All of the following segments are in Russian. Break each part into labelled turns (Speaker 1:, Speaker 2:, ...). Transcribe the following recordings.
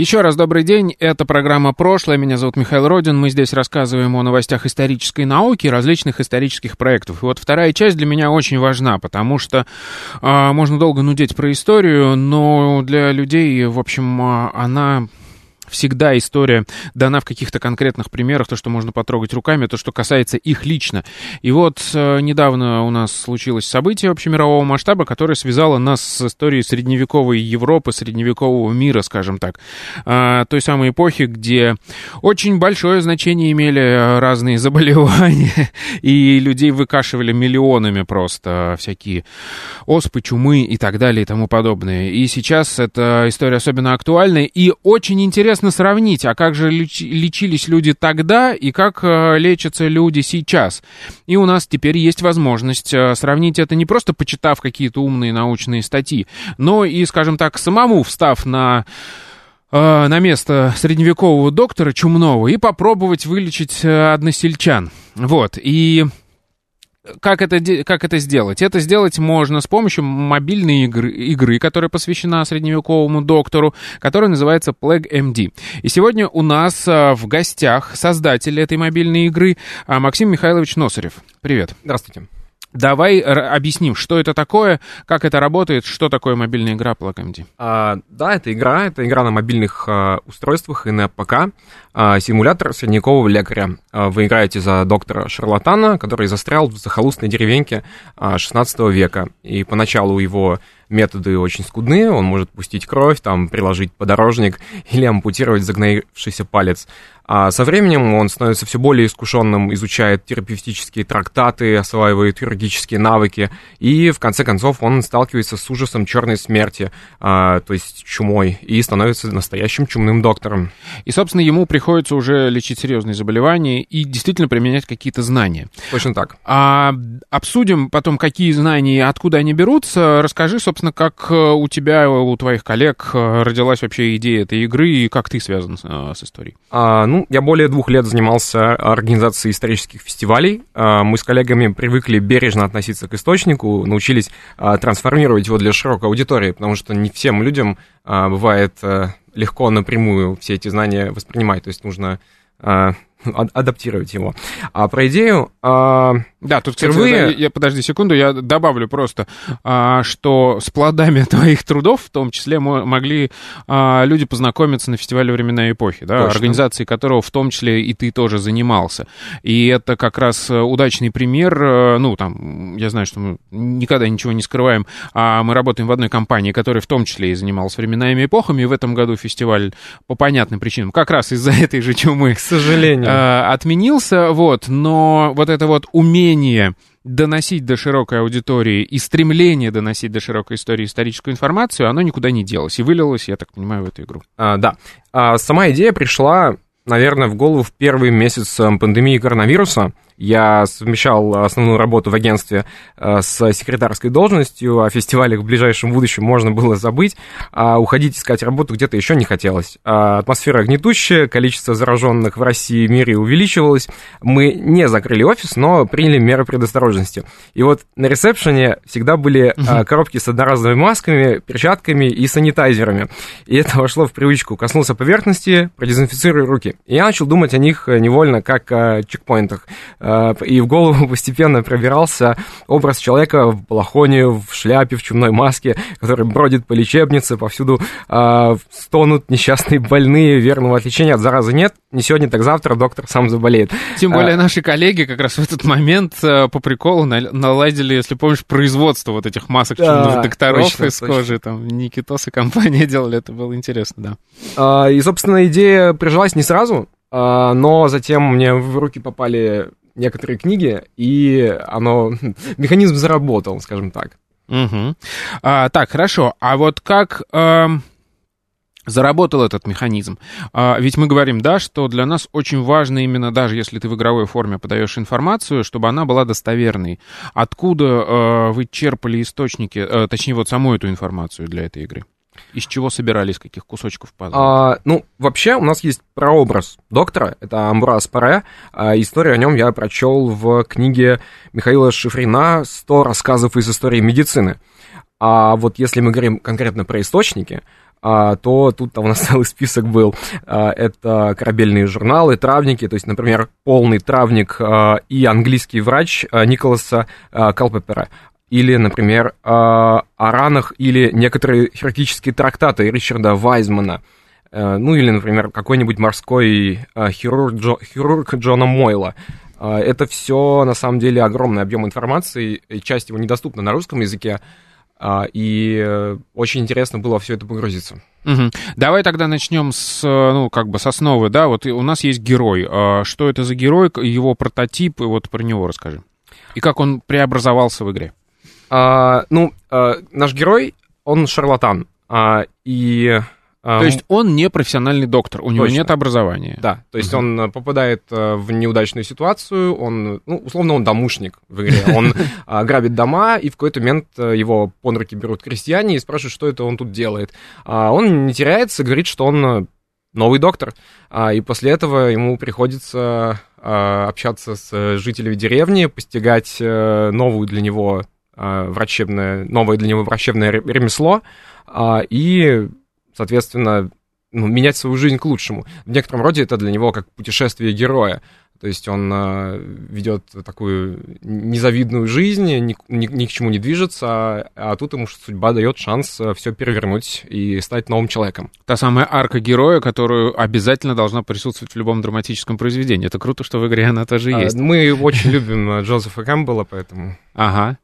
Speaker 1: еще раз добрый день. Это программа «Прошлое». Меня зовут Михаил Родин. Мы здесь рассказываем о новостях исторической науки и различных исторических проектов. И вот вторая часть для меня очень важна, потому что э, можно долго нудеть про историю, но для людей, в общем, э, она всегда история дана в каких-то конкретных примерах, то, что можно потрогать руками, то, что касается их лично. И вот э, недавно у нас случилось событие общемирового масштаба, которое связало нас с историей средневековой Европы, средневекового мира, скажем так, э, той самой эпохи, где очень большое значение имели разные заболевания, и людей выкашивали миллионами просто всякие оспы, чумы и так далее и тому подобное. И сейчас эта история особенно актуальна, и очень интересно интересно сравнить, а как же лечились люди тогда и как э, лечатся люди сейчас. И у нас теперь есть возможность э, сравнить это не просто почитав какие-то умные научные статьи, но и, скажем так, самому встав на э, на место средневекового доктора чумного и попробовать вылечить односельчан. Вот, и как это, как это сделать? Это сделать можно с помощью мобильной игры, игры, которая посвящена средневековому доктору, которая называется Plague MD. И сегодня у нас а, в гостях создатель этой мобильной игры а, Максим Михайлович Носарев. Привет.
Speaker 2: Здравствуйте.
Speaker 1: Давай объясним, что это такое, как это работает, что такое мобильная игра PlugMD.
Speaker 2: А, да, это игра, это игра на мобильных а, устройствах и на ПК, а, симулятор средневекового лекаря. А, вы играете за доктора Шарлатана, который застрял в захолустной деревеньке а, 16 века, и поначалу его методы очень скудные, он может пустить кровь, там, приложить подорожник или ампутировать загноившийся палец. А со временем он становится все более искушенным, изучает терапевтические трактаты, осваивает юридические навыки, и в конце концов он сталкивается с ужасом черной смерти, а, то есть чумой, и становится настоящим чумным доктором.
Speaker 1: И, собственно, ему приходится уже лечить серьезные заболевания и действительно применять какие-то знания.
Speaker 2: Точно так.
Speaker 1: А, обсудим потом, какие знания и откуда они берутся. Расскажи, собственно, как э, у тебя, у твоих коллег э, родилась вообще идея этой игры и как ты связан с, э, историей.
Speaker 2: А, ну, я более двух лет занимался организацией исторических фестивалей. А, мы с коллегами привыкли бережно относиться к источнику, научились а, трансформировать его для широкой аудитории, потому что не всем людям бывает легко напрямую все эти знания воспринимать. То есть нужно адаптировать его. А про идею... А,
Speaker 1: да, тут, кстати, впервые... да, я, подожди секунду, я добавлю просто, а, что с плодами твоих трудов, в том числе, могли а, люди познакомиться на фестивале «Времена и эпохи», да, Точно. организацией которого в том числе и ты тоже занимался. И это как раз удачный пример, э, ну, там, я знаю, что мы никогда ничего не скрываем, а мы работаем в одной компании, которая в том числе и занималась «Временами и эпохами», и в этом году фестиваль по понятным причинам, как раз из-за этой же чумы,
Speaker 2: к сожалению,
Speaker 1: Э, отменился, вот, но вот это вот умение доносить до широкой аудитории и стремление доносить до широкой истории историческую информацию, оно никуда не делось и вылилось, я так понимаю, в эту игру.
Speaker 2: А, да. А, сама идея пришла, наверное, в голову в первый месяц э, пандемии коронавируса, я совмещал основную работу в агентстве э, с секретарской должностью, о фестивалях в ближайшем будущем можно было забыть, а уходить искать работу где-то еще не хотелось. А атмосфера гнетущая, количество зараженных в России и мире увеличивалось. Мы не закрыли офис, но приняли меры предосторожности. И вот на ресепшене всегда были угу. коробки с одноразовыми масками, перчатками и санитайзерами. И это вошло в привычку. Коснулся поверхности, продезинфицируй руки. И я начал думать о них невольно как о чекпоинтах Э, и в голову постепенно пробирался образ человека в балахоне, в шляпе, в чумной маске, который бродит по лечебнице, повсюду э, стонут несчастные больные, верного отличения от заразы нет, не сегодня, так завтра доктор сам заболеет.
Speaker 1: Тем более а, наши коллеги как раз в этот момент э, по приколу наладили, если помнишь, производство вот этих масок да, докторов точно, из точно. кожи, там Никитос и компания делали, это было интересно, да.
Speaker 2: А, и, собственно, идея прижилась не сразу, а, но затем мне в руки попали некоторые книги, и оно, механизм заработал, скажем так.
Speaker 1: Угу. А, так, хорошо. А вот как... Э, заработал этот механизм. А, ведь мы говорим, да, что для нас очень важно именно, даже если ты в игровой форме подаешь информацию, чтобы она была достоверной. Откуда э, вы черпали источники, э, точнее, вот саму эту информацию для этой игры? Из чего собирались, каких кусочков пазла?
Speaker 2: А, ну, вообще у нас есть прообраз доктора, это Амбрас Паре. А, историю о нем я прочел в книге Михаила Шифрина «100 рассказов из истории медицины». А вот если мы говорим конкретно про источники, а, то тут у нас целый список был. А, это корабельные журналы, травники, то есть, например, полный травник а, и английский врач а, Николаса а, Калпепера. Или, например, а, о ранах или некоторые хирургические трактаты Ричарда Вайзмана. А, ну, или, например, какой-нибудь морской а, хирург, Джо, хирург Джона Мойла. А, это все, на самом деле, огромный объем информации, и часть его недоступна на русском языке. И э, очень интересно было все это погрузиться.
Speaker 1: Угу. Давай тогда начнем с, ну, как бы с основы, да, вот у нас есть герой. Что это за герой, его прототип, и вот про него расскажи. И как он преобразовался в игре?
Speaker 2: А, ну, а, наш герой, он шарлатан, а, и
Speaker 1: то есть он не профессиональный доктор, у него Точно. нет образования.
Speaker 2: Да, то есть угу. он э, попадает э, в неудачную ситуацию, он, ну, условно, он домушник в игре. Он а, грабит дома, и в какой-то момент э, его по руки берут крестьяне и спрашивают, что это он тут делает. А он не теряется, говорит, что он новый доктор, а, и после этого ему приходится общаться с жителями деревни, постигать новую для него врачебное, новое для него врачебное ремесло, и соответственно, ну, менять свою жизнь к лучшему. В некотором роде это для него как путешествие героя. То есть он э, ведет такую незавидную жизнь, ни, ни, ни к чему не движется, а, а тут ему судьба дает шанс э, все перевернуть и стать новым человеком.
Speaker 1: Та самая арка героя, которую обязательно должна присутствовать в любом драматическом произведении. Это круто, что в игре она тоже а, есть.
Speaker 2: Мы очень любим э, Джозефа Кэмпбелла, поэтому...
Speaker 1: Ага.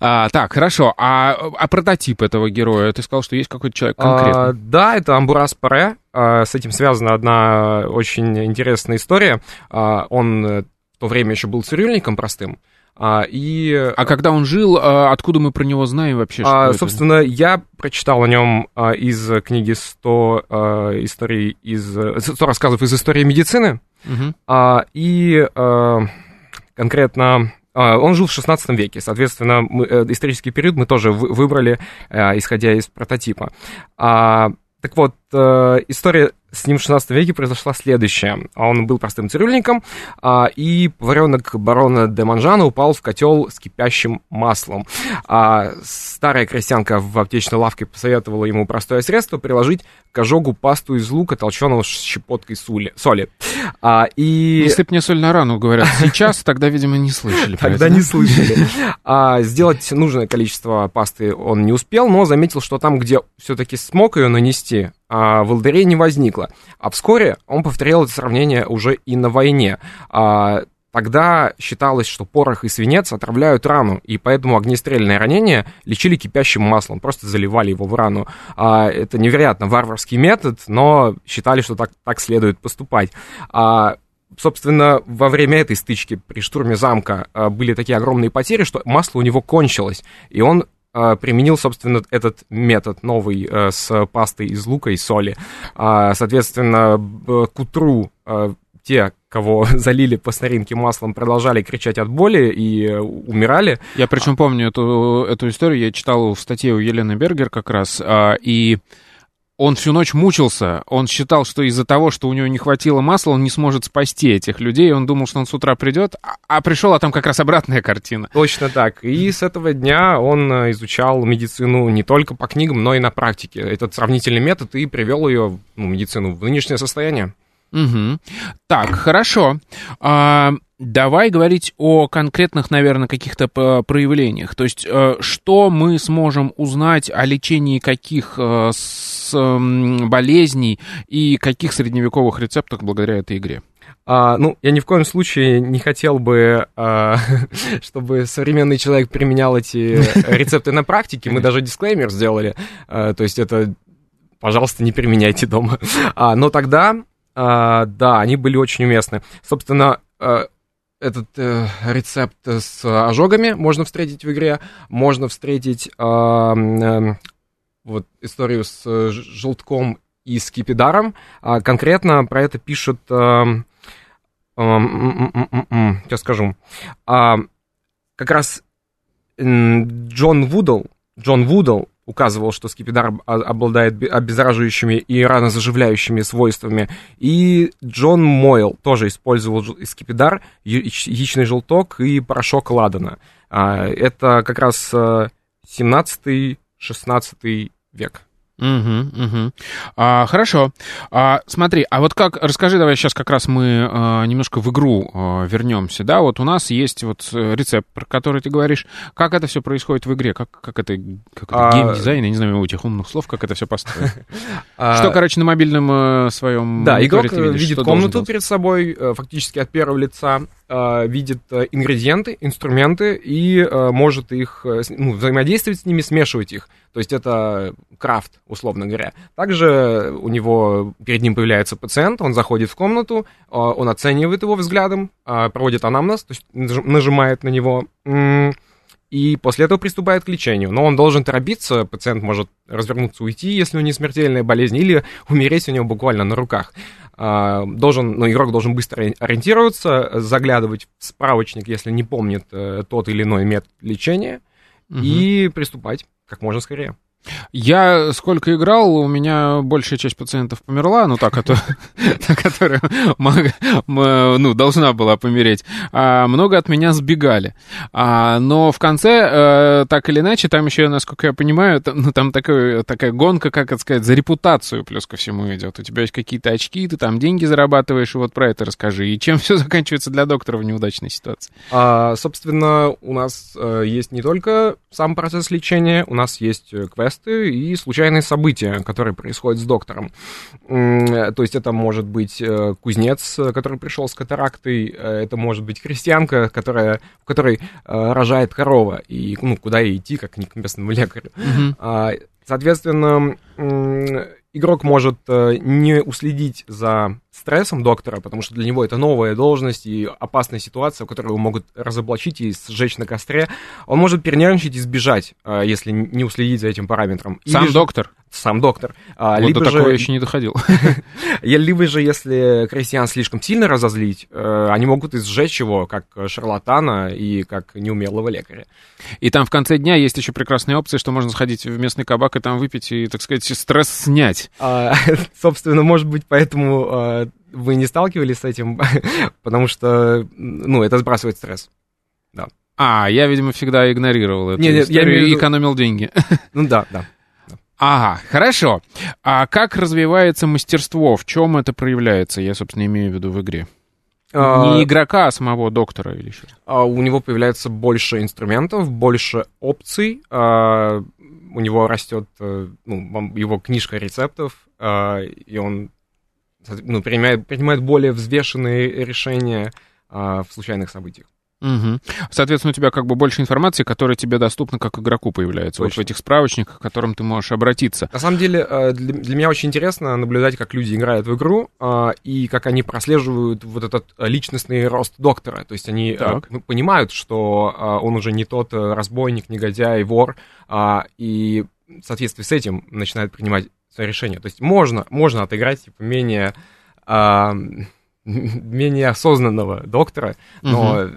Speaker 1: А, так, хорошо. А, а прототип этого героя? Ты сказал, что есть какой-то человек конкретный. А,
Speaker 2: да, это Амбурас Паре. А, с этим связана одна очень интересная история. А, он в то время еще был цирюльником простым.
Speaker 1: А, и... а когда он жил, а, откуда мы про него знаем вообще?
Speaker 2: А, собственно, я прочитал о нем из книги 100 а, историй из 100 рассказов из истории медицины. Угу. А, и а, конкретно он жил в 16 веке, соответственно, мы, э, исторический период мы тоже выбрали, исходя из прототипа. Так вот, э, история с ним в 16 веке произошла следующая. Он был простым цирюльником, а, и поваренок барона де Манжана упал в котел с кипящим маслом. А, старая крестьянка в аптечной лавке посоветовала ему простое средство приложить к ожогу пасту из лука, толченого с щепоткой соли. соли.
Speaker 1: А, и... Если бы мне соль на рану говорят сейчас, тогда, видимо, не слышали.
Speaker 2: Тогда не слышали. А, сделать нужное количество пасты он не успел, но заметил, что там, где все-таки смог ее нанести, а, не возникло. А вскоре он повторил это сравнение уже и на войне. А, тогда считалось, что порох и свинец отравляют рану, и поэтому огнестрельное ранение лечили кипящим маслом, просто заливали его в рану. А, это невероятно варварский метод, но считали, что так, так следует поступать. А, собственно, во время этой стычки при штурме замка были такие огромные потери, что масло у него кончилось, и он применил, собственно, этот метод новый э, с пастой из лука и соли. А, соответственно, к утру а, те, кого залили по старинке маслом, продолжали кричать от боли и э, умирали.
Speaker 1: Я причем помню эту, эту историю, я читал в статье у Елены Бергер как раз, и он всю ночь мучился, он считал, что из-за того, что у него не хватило масла, он не сможет спасти этих людей, он думал, что он с утра придет, а, а пришел, а там как раз обратная картина.
Speaker 2: Точно так. И с этого дня он э, изучал медицину не только по книгам, но и на практике. Этот сравнительный метод и привел ее, ну, медицину, в нынешнее состояние.
Speaker 1: Угу. Так, хорошо. А, давай говорить о конкретных, наверное, каких-то проявлениях. То есть, э, что мы сможем узнать о лечении каких э, болезней и каких средневековых рецептах благодаря этой игре?
Speaker 2: А, ну, я ни в коем случае не хотел бы, а, чтобы современный человек применял эти рецепты на практике. Мы даже дисклеймер сделали. А, то есть это, пожалуйста, не применяйте дома. А, но тогда а, да, они были очень уместны. Собственно, а, этот э, рецепт с ожогами можно встретить в игре, можно встретить э, э, вот историю с желтком и скипидаром. А, конкретно про это пишет... Сейчас скажу. А, как раз Джон Вудл, Джон Вудл указывал, что скипидар обладает обеззараживающими и ранозаживляющими свойствами. И Джон Мойл тоже использовал скипидар, яичный желток и порошок ладана. А, это как раз 17-16 э, век.
Speaker 1: Угу, угу. А, хорошо. А, смотри, а вот как, расскажи, давай сейчас как раз мы а, немножко в игру а, вернемся, да, вот у нас есть вот э, рецепт, про который ты говоришь, как это все происходит в игре, как, как это, как это а... геймдизайн, я не знаю у этих умных слов, как это все построено. А, что, короче, на мобильном э, своем
Speaker 2: Да, игрок видит комнату перед собой, э, фактически от первого лица, видит ингредиенты, инструменты и может их, ну, взаимодействовать с ними, смешивать их. То есть это крафт, условно говоря. Также у него перед ним появляется пациент, он заходит в комнату, а, он оценивает его взглядом, а, проводит анамнез, то есть нажимает на него, и после этого приступает к лечению. Но он должен торопиться, пациент может развернуться, уйти, если у него не смертельная болезнь, или умереть у него буквально на руках. А, должен, ну, игрок должен быстро ориентироваться, заглядывать в справочник, если не помнит э, тот или иной метод лечения, угу. и приступать как можно скорее.
Speaker 1: Я сколько играл, у меня большая часть пациентов померла, ну, та, которая ну, должна была помереть. А много от меня сбегали. А, но в конце, э, так или иначе, там еще, насколько я понимаю, ну, там такая гонка, как это сказать, за репутацию плюс ко всему идет. У тебя есть какие-то очки, ты там деньги зарабатываешь, и вот про это расскажи. И чем все заканчивается для доктора в неудачной ситуации?
Speaker 2: А, собственно, у нас э, есть не только сам процесс лечения, у нас есть э, квест квесты и случайные события, которые происходят с доктором. То есть это может быть э, кузнец, который пришел с катарактой, э, это может быть крестьянка, которая, в которой э, рожает корова, и ну, куда ей идти, как к местному лекарю. Mm-hmm. Соответственно, игрок может не уследить за стрессом доктора, потому что для него это новая должность и опасная ситуация, в которой его могут разоблачить и сжечь на костре. Он может перенервничать и сбежать, а, если не уследить за этим параметром.
Speaker 1: Сам Или доктор?
Speaker 2: Же, сам доктор.
Speaker 1: А, вот либо до же, такого еще не доходил.
Speaker 2: Либо же, если крестьян слишком сильно разозлить, э, они могут и сжечь его, как шарлатана и как неумелого лекаря.
Speaker 1: И там в конце дня есть еще прекрасная опция, что можно сходить в местный кабак и там выпить и, так сказать, стресс снять.
Speaker 2: А, собственно, может быть, поэтому вы не сталкивались с этим, потому что, ну, это сбрасывает стресс. Да.
Speaker 1: А, я, видимо, всегда игнорировал это. Нет, нет, я имею экономил деньги.
Speaker 2: Ну да, да.
Speaker 1: Ага, хорошо. А как развивается мастерство? В чем это проявляется? Я, собственно, имею в виду в игре. А... Не игрока, а самого доктора или еще?
Speaker 2: А у него появляется больше инструментов, больше опций. А, у него растет э, ну, его книжка рецептов, а, и он ну, принимает, принимает более взвешенные решения а, в случайных событиях.
Speaker 1: Угу. Соответственно, у тебя как бы больше информации, которая тебе доступна как игроку появляется, Точно. вот в этих справочниках, к которым ты можешь обратиться.
Speaker 2: На самом деле, э, для, для меня очень интересно наблюдать, как люди играют в игру а, и как они прослеживают вот этот личностный рост доктора. То есть они э, так. понимают, что он уже не тот э, разбойник, негодяй, вор, и в соответствии с этим начинают принимать решение. То есть можно, можно отыграть типа, менее, менее осознанного доктора, но, угу.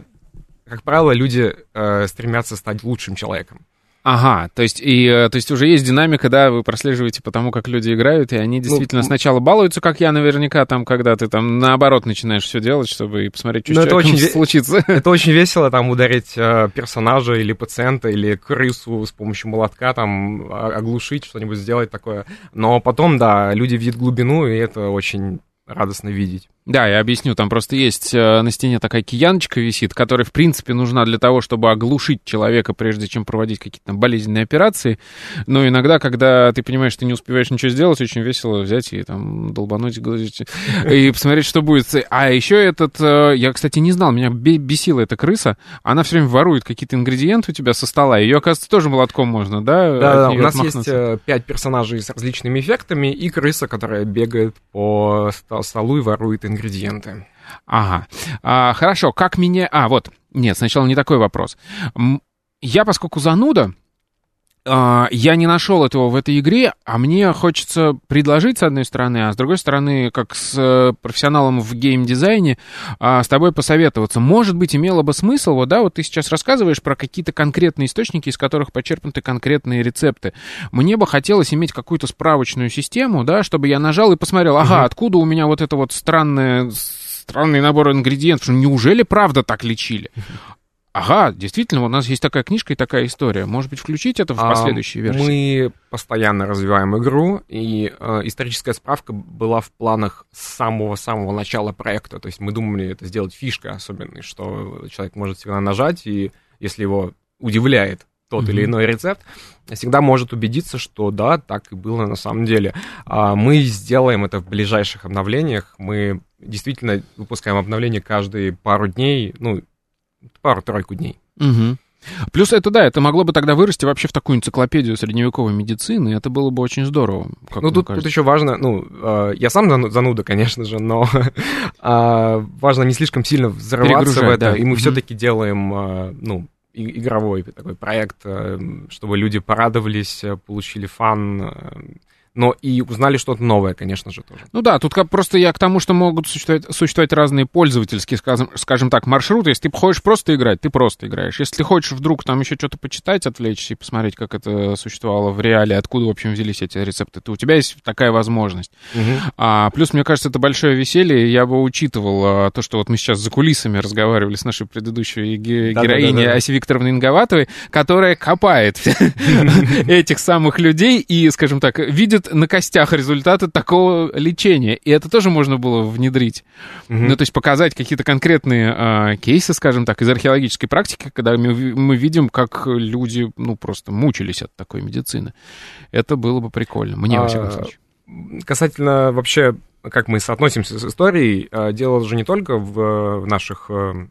Speaker 2: Как правило, люди а, стремятся стать лучшим человеком.
Speaker 1: Ага, то есть, и, э, то есть уже есть динамика, да, вы прослеживаете по тому, как люди играют, и они ну, действительно ну, сначала балуются, как я наверняка, там, когда ты там наоборот начинаешь все делать, чтобы посмотреть, что с это очень случится.
Speaker 2: Это очень весело, там, ударить э, персонажа или пациента, или крысу с помощью молотка, там, оглушить, что-нибудь сделать такое. Но потом, да, люди видят глубину, и это очень радостно видеть.
Speaker 1: Да, я объясню. Там просто есть э, на стене такая кияночка висит, которая, в принципе, нужна для того, чтобы оглушить человека, прежде чем проводить какие-то там болезненные операции. Но иногда, когда ты понимаешь, что ты не успеваешь ничего сделать, очень весело взять и там долбануть и посмотреть, что будет. А еще этот... Э, я, кстати, не знал, меня бесила эта крыса. Она все время ворует какие-то ингредиенты у тебя со стола. Ее, оказывается, тоже молотком можно, да?
Speaker 2: Да. У нас есть э, пять персонажей с различными эффектами и крыса, которая бегает по столу и ворует ингредиенты.
Speaker 1: Ага. А, хорошо, как меня... А, вот. Нет, сначала не такой вопрос. Я, поскольку зануда, я не нашел этого в этой игре, а мне хочется предложить с одной стороны, а с другой стороны, как с э, профессионалом в геймдизайне, а, с тобой посоветоваться. Может быть, имело бы смысл, вот, да, вот ты сейчас рассказываешь про какие-то конкретные источники, из которых почерпнуты конкретные рецепты. Мне бы хотелось иметь какую-то справочную систему, да, чтобы я нажал и посмотрел, ага, откуда у меня вот это вот странное странный набор ингредиентов. Неужели правда так лечили? Ага, действительно, у нас есть такая книжка и такая история. Может быть, включить это в последующие версии?
Speaker 2: Мы постоянно развиваем игру, и э, историческая справка была в планах с самого-самого начала проекта. То есть мы думали это сделать фишкой особенной, что человек может всегда нажать, и если его удивляет тот mm-hmm. или иной рецепт, всегда может убедиться, что да, так и было на самом деле. А мы сделаем это в ближайших обновлениях. Мы действительно выпускаем обновления каждые пару дней, ну, пару-тройку дней.
Speaker 1: Угу. Плюс это, да, это могло бы тогда вырасти вообще в такую энциклопедию средневековой медицины, и это было бы очень здорово.
Speaker 2: ну, тут, тут еще важно, ну, э, я сам зануда, конечно же, но э, важно не слишком сильно взрываться в это, да. и мы угу. все-таки делаем, э, ну, игровой такой проект, чтобы люди порадовались, получили фан, но и узнали что-то новое, конечно же, тоже.
Speaker 1: Ну да, тут как просто я к тому, что могут существовать, существовать разные пользовательские, скажем, скажем так, маршруты. Если ты хочешь просто играть, ты просто играешь. Если ты хочешь вдруг там еще что-то почитать, отвлечься и посмотреть, как это существовало в реале, откуда, в общем, взялись эти рецепты, то у тебя есть такая возможность. Угу. А, плюс, мне кажется, это большое веселье. Я бы учитывал а, то, что вот мы сейчас за кулисами разговаривали с нашей предыдущей ге- да, героиней да, да, да. Аси Викторовной Инговатовой, которая копает этих самых людей и, скажем так, видит видит на костях результаты такого лечения. И это тоже можно было внедрить. Угу. Ну, то есть показать какие-то конкретные э, кейсы, скажем так, из археологической практики, когда мы, мы видим, как люди, ну, просто мучились от такой медицины. Это было бы прикольно. Мне, а, во всяком случае.
Speaker 2: Касательно вообще, как мы соотносимся с историей, а, дело же не только в, в наших э,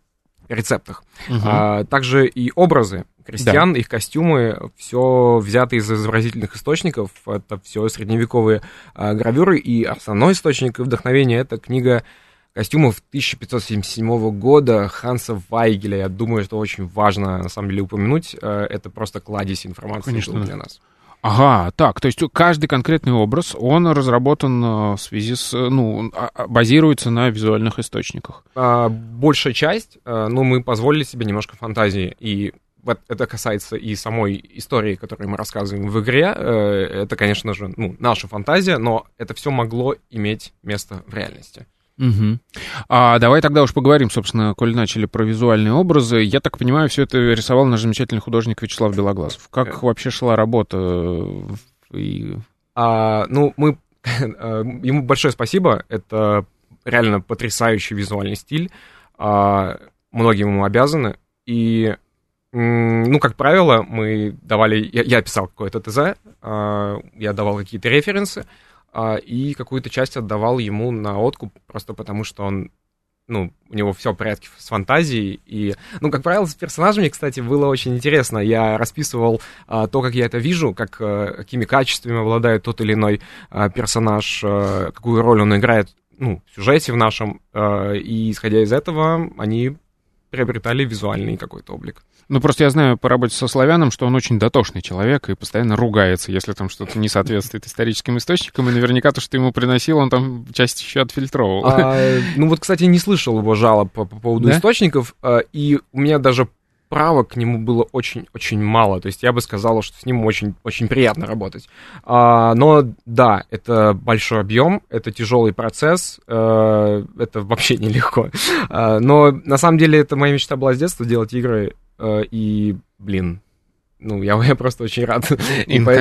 Speaker 2: рецептах, угу. а также и образы крестьян, да. их костюмы, все взято из изобразительных источников, это все средневековые а, гравюры, и основной источник вдохновения это книга костюмов 1577 года Ханса Вайгеля. Я думаю, что очень важно, на самом деле, упомянуть. Э, это просто кладезь информации Конечно. для нас.
Speaker 1: Ага, так, то есть каждый конкретный образ, он разработан э, в связи с, э, ну, а, а, базируется на визуальных источниках.
Speaker 2: А, большая часть, ну, мы позволили себе немножко фантазии, и это касается и самой истории, которую мы рассказываем в игре. Э, это, конечно же, ну, наша фантазия, но это все могло иметь место в реальности.
Speaker 1: Угу. А давай тогда уж поговорим, собственно, коль начали про визуальные образы. Я так понимаю, все это рисовал наш замечательный художник Вячеслав Белоглазов. Как э. вообще шла работа?
Speaker 2: И... А, ну, мы... Ему большое спасибо. Это реально потрясающий визуальный стиль. А, многим ему обязаны. И ну, как правило, мы давали... Я, я писал какое-то ТЗ, а, я давал какие-то референсы, а, и какую-то часть отдавал ему на откуп, просто потому что он ну, у него все в порядке с фантазией. И, ну, как правило, с персонажами, кстати, было очень интересно. Я расписывал а, то, как я это вижу, как, а, какими качествами обладает тот или иной персонаж, а, какую роль он играет ну, в сюжете в нашем. А, и, исходя из этого, они приобретали визуальный какой-то облик.
Speaker 1: Ну, просто я знаю по работе со славяном, что он очень дотошный человек и постоянно ругается, если там что-то не соответствует историческим источникам, и наверняка то, что ты ему приносил, он там часть еще отфильтровал. А,
Speaker 2: ну вот, кстати, не слышал его жалоб по, по поводу да? источников, а, и у меня даже правок к нему было очень-очень мало. То есть я бы сказал, что с ним очень, очень приятно работать. А, но да, это большой объем, это тяжелый процесс, а, это вообще нелегко. А, но на самом деле это моя мечта была с детства делать игры. А, и, блин, ну, я, я просто очень рад. И, и по,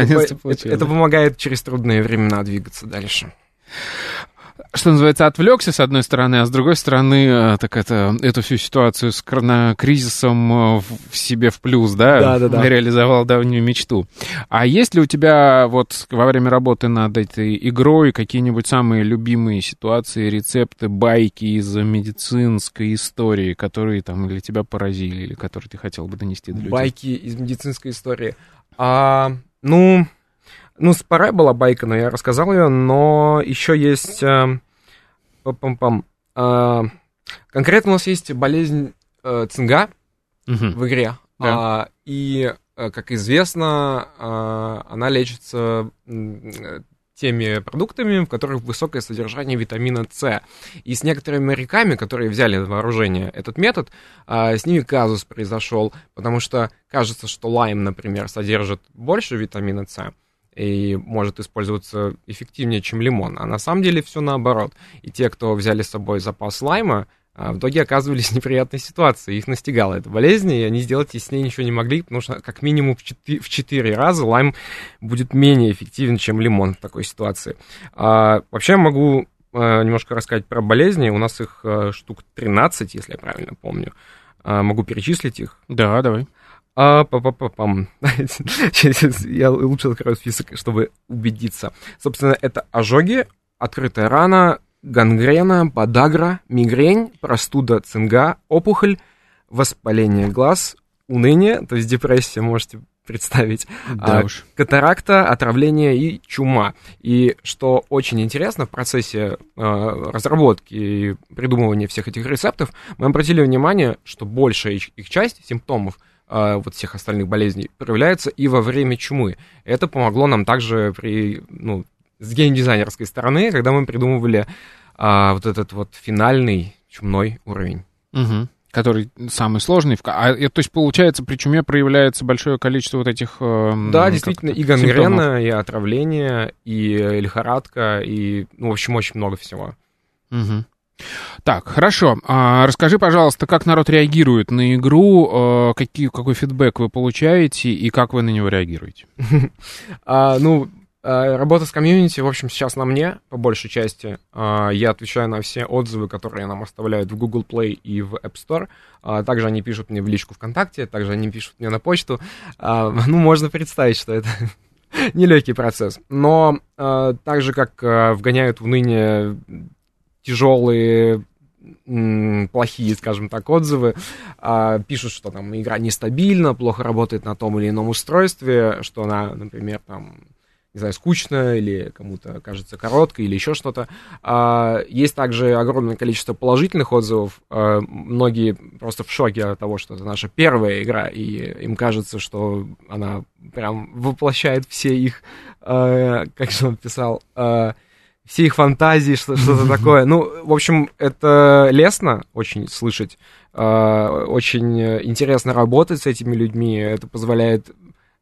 Speaker 2: по, это, это помогает через трудные времена двигаться дальше
Speaker 1: что называется, отвлекся с одной стороны, а с другой стороны, э, так это, эту всю ситуацию с кризисом э, в себе в плюс, да? Да, да, да. Реализовал давнюю мечту. А есть ли у тебя вот во время работы над этой игрой какие-нибудь самые любимые ситуации, рецепты, байки из медицинской истории, которые там для тебя поразили или которые ты хотел бы донести до людей?
Speaker 2: Байки из медицинской истории. А, ну, ну, Паре была байка, но я рассказал ее, но еще есть... Э, пам-пам-пам. Э, конкретно у нас есть болезнь э, цинга угу. в игре. Да. А, и э, как известно, она лечится теми продуктами, в которых высокое содержание витамина С. И с некоторыми моряками, которые взяли на вооружение этот метод, с ними казус произошел, потому что кажется, что лайм, например, содержит больше витамина С, и может использоваться эффективнее, чем лимон. А на самом деле все наоборот. И те, кто взяли с собой запас лайма, а, в итоге оказывались в неприятной ситуации. Их настигала эта болезнь, и они сделать с ней ничего не могли, потому что как минимум в 4, в 4 раза лайм будет менее эффективен, чем лимон в такой ситуации. А, вообще могу а, немножко рассказать про болезни. У нас их а, штук 13, если я правильно помню. Могу перечислить их.
Speaker 1: Да, давай.
Speaker 2: А, па па па пам Я лучше открою список, чтобы убедиться. Собственно, это ожоги, открытая рана, гангрена, подагра, мигрень, простуда цинга, опухоль, воспаление глаз, уныние, то есть депрессия, можете представить,
Speaker 1: да а, уж.
Speaker 2: катаракта, отравление и чума. И что очень интересно в процессе э, разработки и придумывания всех этих рецептов, мы обратили внимание, что большая их часть симптомов вот всех остальных болезней проявляется и во время чумы. Это помогло нам также при, ну, с геймдизайнерской стороны, когда мы придумывали а, вот этот вот финальный чумной уровень.
Speaker 1: Угу. Который самый сложный. А, то есть, получается, при чуме проявляется большое количество вот этих... Э,
Speaker 2: да, действительно, и гангрена, симптомов. и отравление, и лихорадка, и, ну, в общем, очень много всего.
Speaker 1: Угу. Так, хорошо. А, расскажи, пожалуйста, как народ реагирует на игру, а, какие, какой фидбэк вы получаете и как вы на него реагируете?
Speaker 2: а, ну, Э, работа с комьюнити, в общем, сейчас на мне, по большей части. Э, я отвечаю на все отзывы, которые нам оставляют в Google Play и в App Store. Э, также они пишут мне в личку ВКонтакте, также они пишут мне на почту. Ну, можно представить, что это нелегкий процесс. Но так же, как вгоняют в ныне тяжелые плохие, скажем так, отзывы, пишут, что там игра нестабильна, плохо работает на том или ином устройстве, что она, например, там не знаю, скучно или кому-то кажется коротко или еще что-то. А, есть также огромное количество положительных отзывов. А, многие просто в шоке от того, что это наша первая игра, и им кажется, что она прям воплощает все их, а, как же он писал, все их фантазии, что-то такое. Ну, в общем, это лестно очень слышать. Очень интересно работать с этими людьми. Это позволяет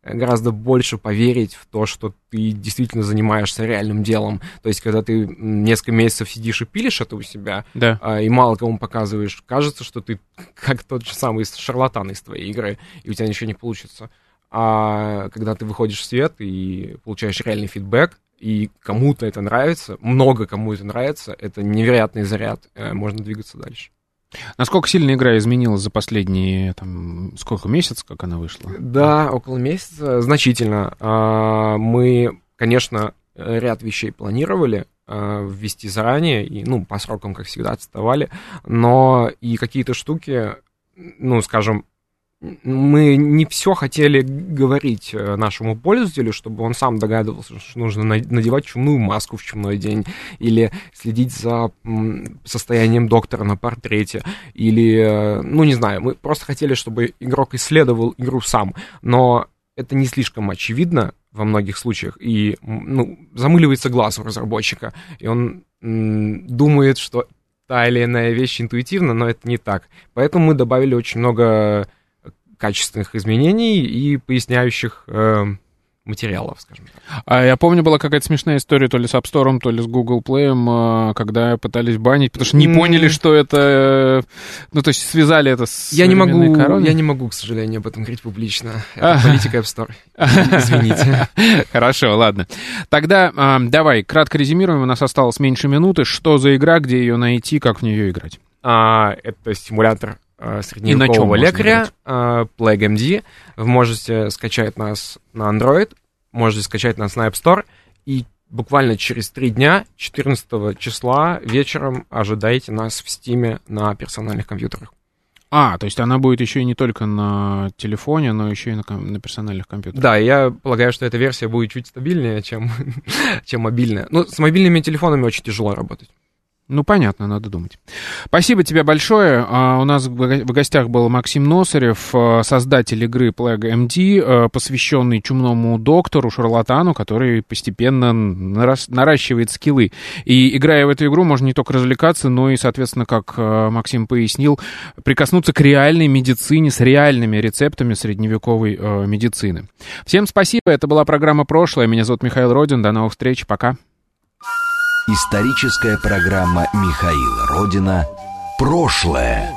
Speaker 2: гораздо больше поверить в то, что ты действительно занимаешься реальным делом. То есть, когда ты несколько месяцев сидишь и пилишь это у себя,
Speaker 1: да.
Speaker 2: а, и мало кому показываешь, кажется, что ты как тот же самый шарлатан из твоей игры, и у тебя ничего не получится. А когда ты выходишь в свет и получаешь реальный фидбэк, и кому-то это нравится, много кому это нравится, это невероятный заряд, э, можно двигаться дальше.
Speaker 1: Насколько сильно игра изменилась за последние, там, сколько месяцев, как она вышла?
Speaker 2: Да, около месяца, значительно. А, мы, конечно, ряд вещей планировали а, ввести заранее, и, ну, по срокам, как всегда, отставали, но и какие-то штуки, ну, скажем, мы не все хотели говорить э, нашему пользователю, чтобы он сам догадывался, что нужно надевать чумную маску в чумной день, или следить за состоянием доктора на портрете, или, э, ну, не знаю, мы просто хотели, чтобы игрок исследовал игру сам, но это не слишком очевидно во многих случаях, и, ну, замыливается глаз у разработчика, и он думает, что та или иная вещь интуитивна, но это не так. Поэтому мы добавили очень много качественных изменений и поясняющих э, материалов, скажем так.
Speaker 1: А я помню, была какая-то смешная история то ли с App Store, то ли с Google Play, э, когда пытались банить, потому что не поняли, что это... Э, ну, то есть связали это с
Speaker 2: я не могу, короной. Я не могу, к сожалению, об этом говорить публично. Это политика App Store. Извините.
Speaker 1: Хорошо, ладно. Тогда э, давай, кратко резюмируем. У нас осталось меньше минуты. Что за игра, где ее найти, как в нее играть?
Speaker 2: А, это симулятор э, средневекового лекаря, э, Plague MD. Вы можете скачать нас на Android, можете скачать нас на App Store, и буквально через три дня, 14 числа вечером, ожидайте нас в Стиме на персональных компьютерах.
Speaker 1: А, то есть она будет еще и не только на телефоне, но еще и на, на персональных компьютерах.
Speaker 2: Да, я полагаю, что эта версия будет чуть стабильнее, чем, чем мобильная. Ну, с мобильными телефонами очень тяжело работать.
Speaker 1: Ну, понятно, надо думать. Спасибо тебе большое. А, у нас в гостях был Максим Носарев, а, создатель игры Plague MD, а, посвященный чумному доктору, шарлатану, который постепенно наращивает скиллы. И играя в эту игру, можно не только развлекаться, но и, соответственно, как Максим пояснил, прикоснуться к реальной медицине с реальными рецептами средневековой медицины. Всем спасибо. Это была программа «Прошлое». Меня зовут Михаил Родин. До новых встреч. Пока.
Speaker 3: Историческая программа Михаила Родина «Прошлое».